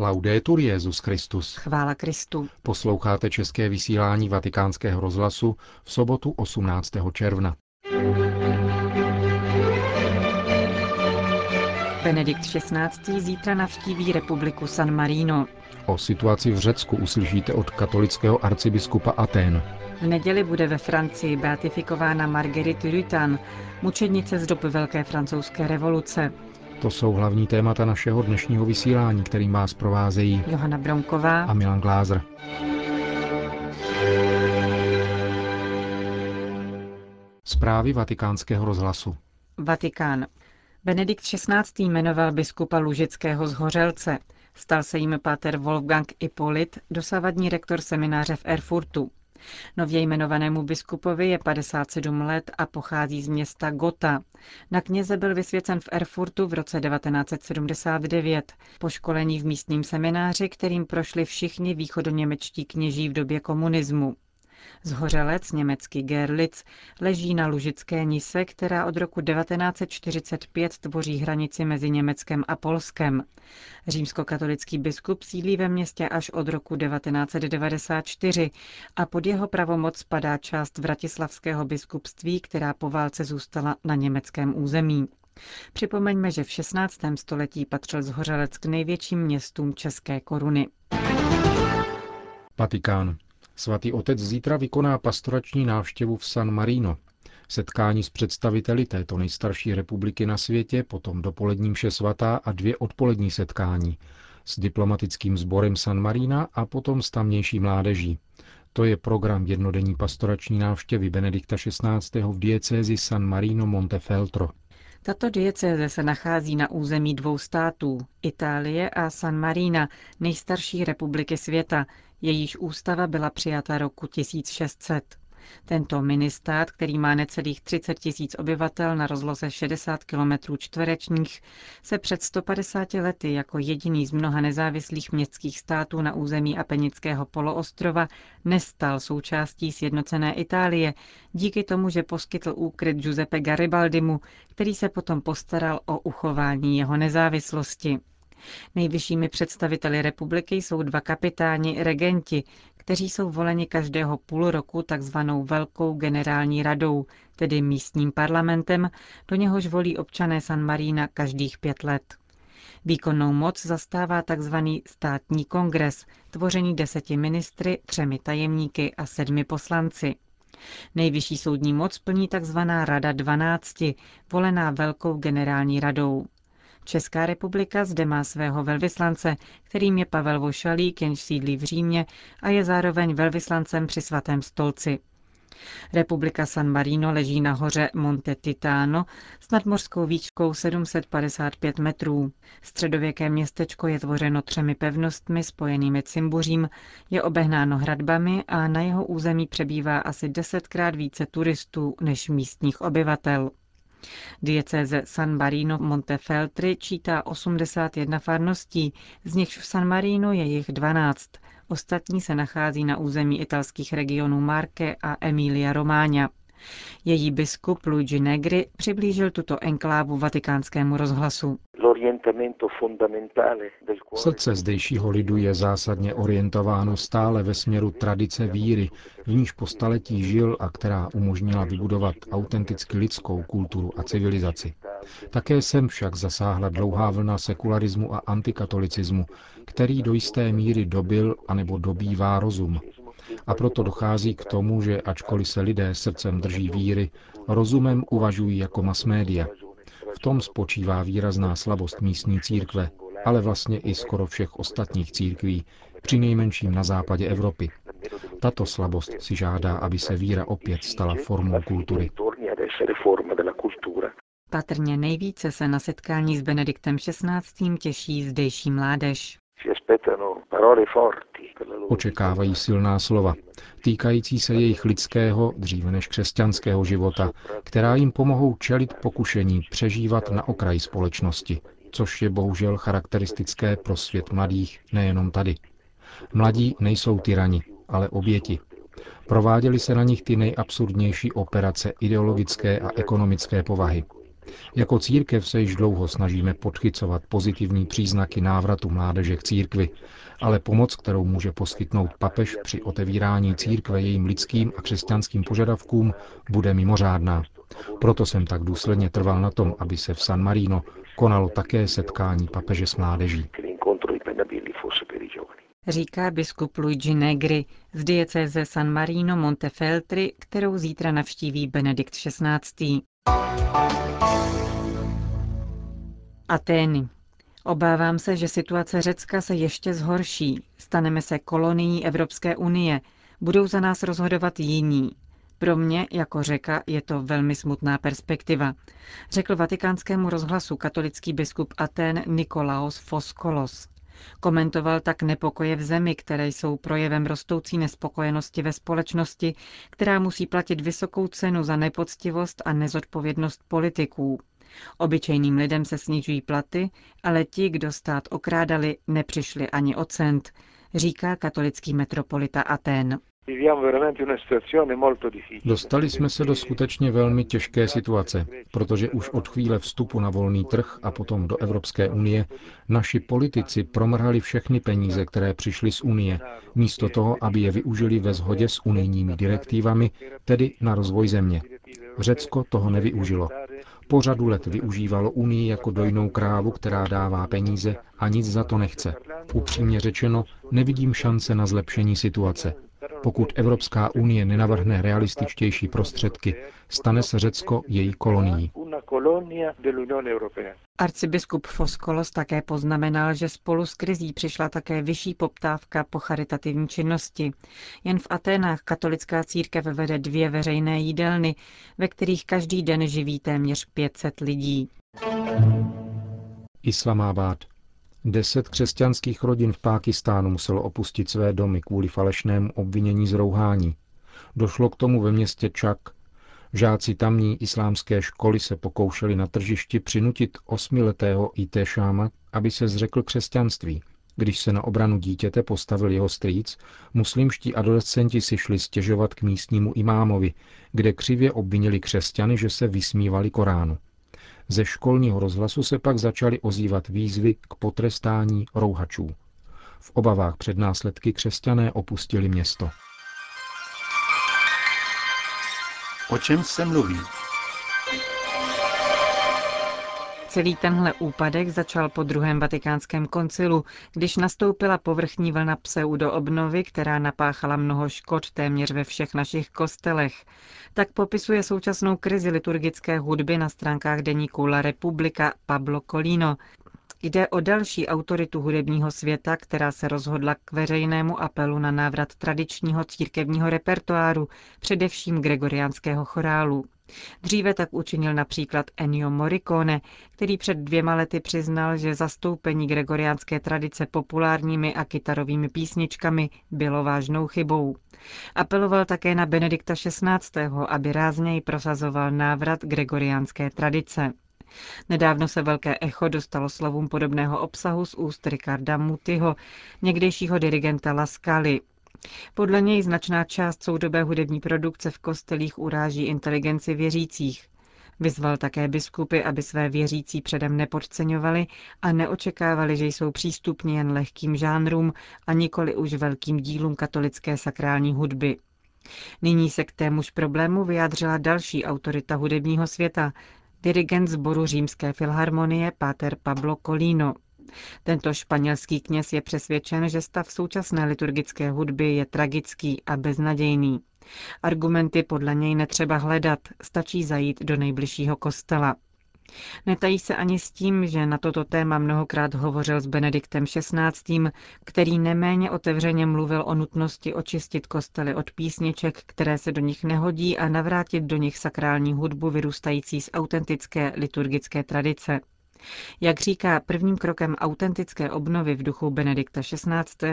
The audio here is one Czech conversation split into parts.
Laudetur Jezus Christus. Chvála Kristu. Posloucháte české vysílání Vatikánského rozhlasu v sobotu 18. června. Benedikt XVI. zítra navštíví republiku San Marino. O situaci v Řecku uslyšíte od katolického arcibiskupa Aten. V neděli bude ve Francii beatifikována Marguerite Rutan, mučednice z dob Velké francouzské revoluce. To jsou hlavní témata našeho dnešního vysílání, kterým vás provázejí Johana Bronková a Milan Glázer. Zprávy vatikánského rozhlasu. Vatikán. Benedikt XVI. jmenoval biskupa Lužického z Hořelce. Stal se jim páter Wolfgang Ippolit, dosavadní rektor semináře v Erfurtu. Nově jmenovanému biskupovi je 57 let a pochází z města Gotha. Na kněze byl vysvěcen v Erfurtu v roce 1979, po školení v místním semináři, kterým prošli všichni východoněmečtí kněží v době komunismu. Zhořelec, německý Gerlitz, leží na Lužické nise, která od roku 1945 tvoří hranici mezi Německem a Polskem. Římskokatolický biskup sídlí ve městě až od roku 1994 a pod jeho pravomoc spadá část Vratislavského biskupství, která po válce zůstala na německém území. Připomeňme, že v 16. století patřil Zhořelec k největším městům České koruny. Vatikán. Svatý otec zítra vykoná pastorační návštěvu v San Marino. Setkání s představiteli této nejstarší republiky na světě, potom dopoledním vše svatá a dvě odpolední setkání s diplomatickým sborem San Marina a potom s tamnější mládeží. To je program jednodenní pastorační návštěvy Benedikta XVI. v diecézi San Marino Montefeltro. Tato diecéze se nachází na území dvou států, Itálie a San Marina, nejstarší republiky světa, jejíž ústava byla přijata roku 1600. Tento ministát, který má necelých 30 tisíc obyvatel na rozloze 60 km čtverečních, se před 150 lety jako jediný z mnoha nezávislých městských států na území Apenického poloostrova nestal součástí sjednocené Itálie, díky tomu, že poskytl úkryt Giuseppe Garibaldimu, který se potom postaral o uchování jeho nezávislosti. Nejvyššími představiteli republiky jsou dva kapitáni regenti, kteří jsou voleni každého půl roku takzvanou Velkou generální radou, tedy místním parlamentem, do něhož volí občané San Marína každých pět let. Výkonnou moc zastává tzv. státní kongres, tvořený deseti ministry, třemi tajemníky a sedmi poslanci. Nejvyšší soudní moc plní tzv. Rada 12, volená Velkou generální radou. Česká republika zde má svého velvyslance, kterým je Pavel Vošalík, jenž sídlí v Římě a je zároveň velvyslancem při svatém stolci. Republika San Marino leží na hoře Monte Titano s nadmořskou výškou 755 metrů. Středověké městečko je tvořeno třemi pevnostmi spojenými cimbuřím, je obehnáno hradbami a na jeho území přebývá asi desetkrát více turistů než místních obyvatel. Diecéze San Marino Montefeltri čítá 81 farností, z nichž v San Marino je jich 12. Ostatní se nachází na území italských regionů Marke a Emilia Romagna. Její biskup Luigi Negri přiblížil tuto enklávu vatikánskému rozhlasu. Srdce zdejšího lidu je zásadně orientováno stále ve směru tradice víry, v níž po staletí žil a která umožnila vybudovat autenticky lidskou kulturu a civilizaci. Také sem však zasáhla dlouhá vlna sekularismu a antikatolicismu, který do jisté míry dobil anebo dobývá rozum. A proto dochází k tomu, že ačkoliv se lidé srdcem drží víry, rozumem uvažují jako mass media, v tom spočívá výrazná slabost místní církve, ale vlastně i skoro všech ostatních církví, při nejmenším na západě Evropy. Tato slabost si žádá, aby se víra opět stala formou kultury. Patrně nejvíce se na setkání s Benediktem XVI. těší zdejší mládež. Očekávají silná slova, týkající se jejich lidského, dříve než křesťanského života, která jim pomohou čelit pokušení přežívat na okraji společnosti, což je bohužel charakteristické pro svět mladých nejenom tady. Mladí nejsou tyrani, ale oběti. Prováděly se na nich ty nejabsurdnější operace ideologické a ekonomické povahy. Jako církev se již dlouho snažíme podchycovat pozitivní příznaky návratu mládeže k církvi, ale pomoc, kterou může poskytnout papež při otevírání církve jejím lidským a křesťanským požadavkům, bude mimořádná. Proto jsem tak důsledně trval na tom, aby se v San Marino konalo také setkání papeže s mládeží. Říká biskup Luigi Negri z diecéze San Marino Montefeltri, kterou zítra navštíví Benedikt XVI. Atény. Obávám se, že situace Řecka se ještě zhorší. Staneme se kolonií Evropské unie. Budou za nás rozhodovat jiní. Pro mě, jako řeka, je to velmi smutná perspektiva, řekl vatikánskému rozhlasu katolický biskup Aten Nikolaos Foskolos. Komentoval tak nepokoje v zemi, které jsou projevem rostoucí nespokojenosti ve společnosti, která musí platit vysokou cenu za nepoctivost a nezodpovědnost politiků. Obyčejným lidem se snižují platy, ale ti, kdo stát okrádali, nepřišli ani o cent, říká katolický metropolita Aten. Dostali jsme se do skutečně velmi těžké situace, protože už od chvíle vstupu na volný trh a potom do Evropské unie naši politici promrhali všechny peníze, které přišly z Unie, místo toho, aby je využili ve shodě s unijními direktivami, tedy na rozvoj země. Řecko toho nevyužilo. Po řadu let využívalo Unii jako dojnou krávu, která dává peníze a nic za to nechce. Upřímně řečeno, nevidím šance na zlepšení situace. Pokud Evropská unie nenavrhne realističtější prostředky, stane se Řecko její kolonií. Arcibiskup Foskolos také poznamenal, že spolu s krizí přišla také vyšší poptávka po charitativní činnosti. Jen v Aténách katolická církev vede dvě veřejné jídelny, ve kterých každý den živí téměř 500 lidí. Islamabad. Deset křesťanských rodin v Pákistánu muselo opustit své domy kvůli falešnému obvinění z rouhání. Došlo k tomu ve městě Čak. Žáci tamní islámské školy se pokoušeli na tržišti přinutit osmiletého IT šáma, aby se zřekl křesťanství. Když se na obranu dítěte postavil jeho strýc, muslimští adolescenti si šli stěžovat k místnímu imámovi, kde křivě obvinili křesťany, že se vysmívali Koránu. Ze školního rozhlasu se pak začaly ozývat výzvy k potrestání rouhačů. V obavách před následky křesťané opustili město. O čem se mluví? Celý tenhle úpadek začal po druhém vatikánském koncilu, když nastoupila povrchní vlna pseudoobnovy, která napáchala mnoho škod téměř ve všech našich kostelech. Tak popisuje současnou krizi liturgické hudby na stránkách deníku La Republika Pablo Colino. Jde o další autoritu hudebního světa, která se rozhodla k veřejnému apelu na návrat tradičního církevního repertoáru, především gregoriánského chorálu. Dříve tak učinil například Ennio Morricone, který před dvěma lety přiznal, že zastoupení gregoriánské tradice populárními a kytarovými písničkami bylo vážnou chybou. Apeloval také na Benedikta XVI., aby rázněji prosazoval návrat gregoriánské tradice. Nedávno se velké echo dostalo slovům podobného obsahu z úst Ricarda Mutyho, někdejšího dirigenta La Scali. Podle něj značná část soudobé hudební produkce v kostelích uráží inteligenci věřících. Vyzval také biskupy, aby své věřící předem nepodceňovali a neočekávali, že jsou přístupní jen lehkým žánrům a nikoli už velkým dílům katolické sakrální hudby. Nyní se k témuž problému vyjádřila další autorita hudebního světa, dirigent sboru Římské filharmonie Páter Pablo Colino. Tento španělský kněz je přesvědčen, že stav současné liturgické hudby je tragický a beznadějný. Argumenty podle něj netřeba hledat, stačí zajít do nejbližšího kostela. Netají se ani s tím, že na toto téma mnohokrát hovořil s Benediktem XVI., který neméně otevřeně mluvil o nutnosti očistit kostely od písniček, které se do nich nehodí a navrátit do nich sakrální hudbu vyrůstající z autentické liturgické tradice. Jak říká, prvním krokem autentické obnovy v duchu Benedikta XVI.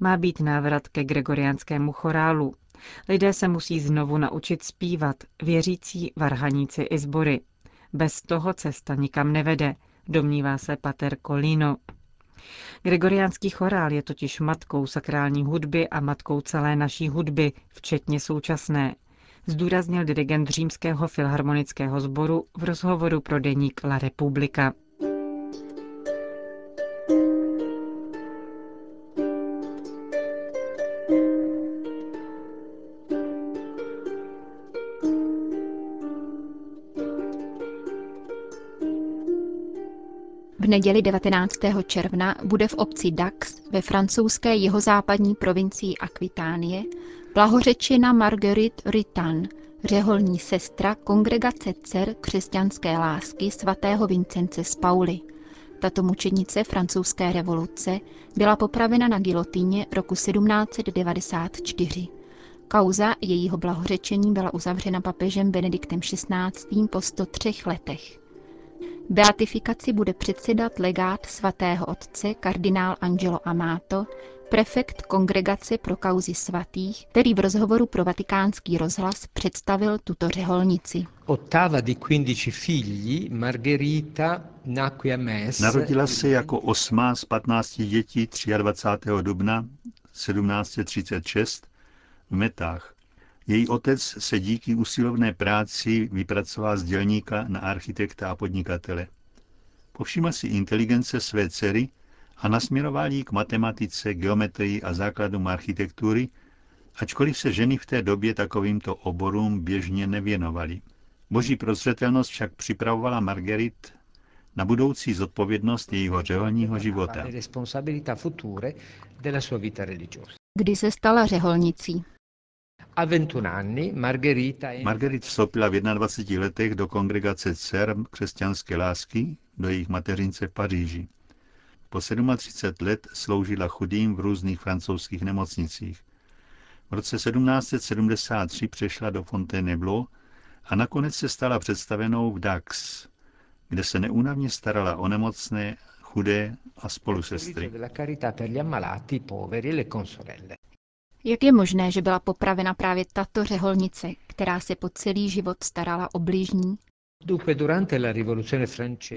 má být návrat ke gregoriánskému chorálu. Lidé se musí znovu naučit zpívat, věřící, varhaníci i sbory. Bez toho cesta nikam nevede, domnívá se pater Colino. Gregoriánský chorál je totiž matkou sakrální hudby a matkou celé naší hudby, včetně současné. Zdůraznil dirigent Římského filharmonického sboru v rozhovoru pro deník La Repubblica. V neděli 19. června bude v obci Dax ve francouzské jihozápadní provincii Akvitánie blahořečena Marguerite Ritan, řeholní sestra kongregace dcer křesťanské lásky svatého Vincence z Pauly. Tato mučenice francouzské revoluce byla popravena na gilotíně roku 1794. Kauza jejího blahořečení byla uzavřena papežem Benediktem XVI. po 103 letech. Beatifikaci bude předsedat legát svatého otce kardinál Angelo Amato, prefekt Kongregace pro kauzy svatých, který v rozhovoru pro vatikánský rozhlas představil tuto řeholnici. Narodila se jako osmá z 15 dětí 23. dubna 1736 v Metách. Její otec se díky usilovné práci vypracoval z dělníka na architekta a podnikatele. Povšiml si inteligence své dcery a nasměroval ji k matematice, geometrii a základům architektury, ačkoliv se ženy v té době takovýmto oborům běžně nevěnovaly. Boží prozřetelnost však připravovala Marguerite na budoucí zodpovědnost jejího řeholního života. Kdy se stala řeholnicí? Marguerite vstoupila v 21 letech do kongregace dcer křesťanské lásky do jejich mateřince v Paříži. Po 37 let sloužila chudým v různých francouzských nemocnicích. V roce 1773 přešla do Fontainebleau a nakonec se stala představenou v Dax, kde se neúnavně starala o nemocné, chudé a spolusestry. Jak je možné, že byla popravena právě tato řeholnice, která se po celý život starala o blížní?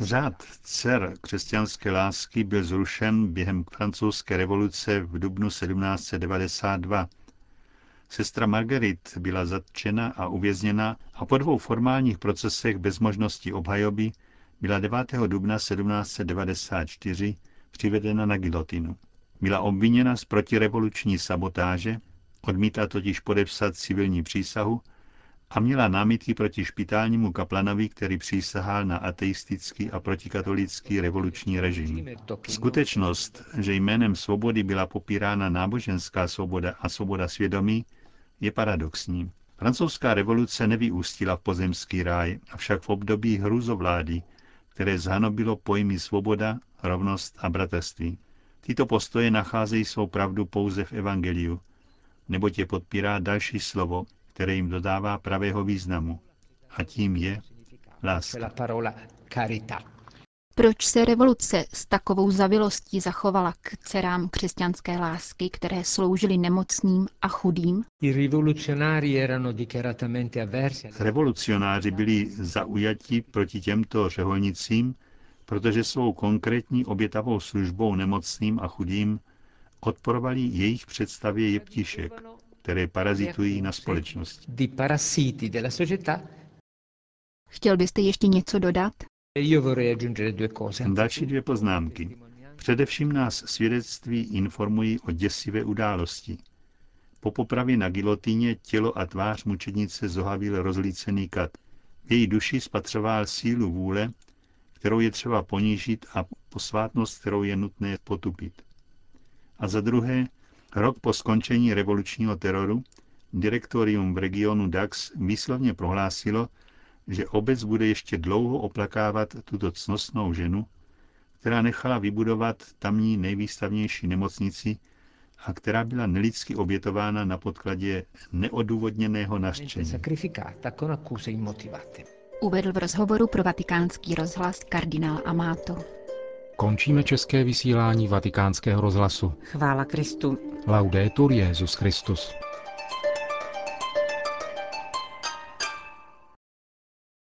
Řád dcer křesťanské lásky byl zrušen během francouzské revoluce v dubnu 1792. Sestra Marguerite byla zatčena a uvězněna a po dvou formálních procesech bez možnosti obhajoby byla 9. dubna 1794 přivedena na gilotinu. Byla obviněna z protirevoluční sabotáže, odmítla totiž podepsat civilní přísahu a měla námitky proti špitálnímu kaplanovi, který přísahal na ateistický a protikatolický revoluční režim. Skutečnost, že jménem svobody byla popírána náboženská svoboda a svoboda svědomí, je paradoxní. Francouzská revoluce nevyústila v pozemský ráj, avšak v období hrůzovlády, které zhanobilo pojmy svoboda, rovnost a bratrství. Tyto postoje nacházejí svou pravdu pouze v Evangeliu, neboť je podpírá další slovo, které jim dodává pravého významu. A tím je láska. Proč se revoluce s takovou zavilostí zachovala k dcerám křesťanské lásky, které sloužily nemocným a chudým? Revolucionáři byli zaujati proti těmto řeholnicím, protože svou konkrétní obětavou službou nemocným a chudým odporovali jejich představě jeptišek, které parazitují na společnosti. Chtěl byste ještě něco dodat? Další dvě poznámky. Především nás svědectví informují o děsivé události. Po popravě na gilotíně tělo a tvář mučednice zohavil rozlícený kat. V její duši spatřoval sílu vůle, kterou je třeba ponížit a posvátnost, kterou je nutné potupit. A za druhé, rok po skončení revolučního teroru direktorium v regionu Dax výslovně prohlásilo, že obec bude ještě dlouho oplakávat tuto cnostnou ženu, která nechala vybudovat tamní nejvýstavnější nemocnici a která byla nelidsky obětována na podkladě neodůvodněného nařčení. Uvedl v rozhovoru pro vatikánský rozhlas kardinál Amato. Končíme české vysílání vatikánského rozhlasu. Chvála Kristu. Laudetur Jezus Christus.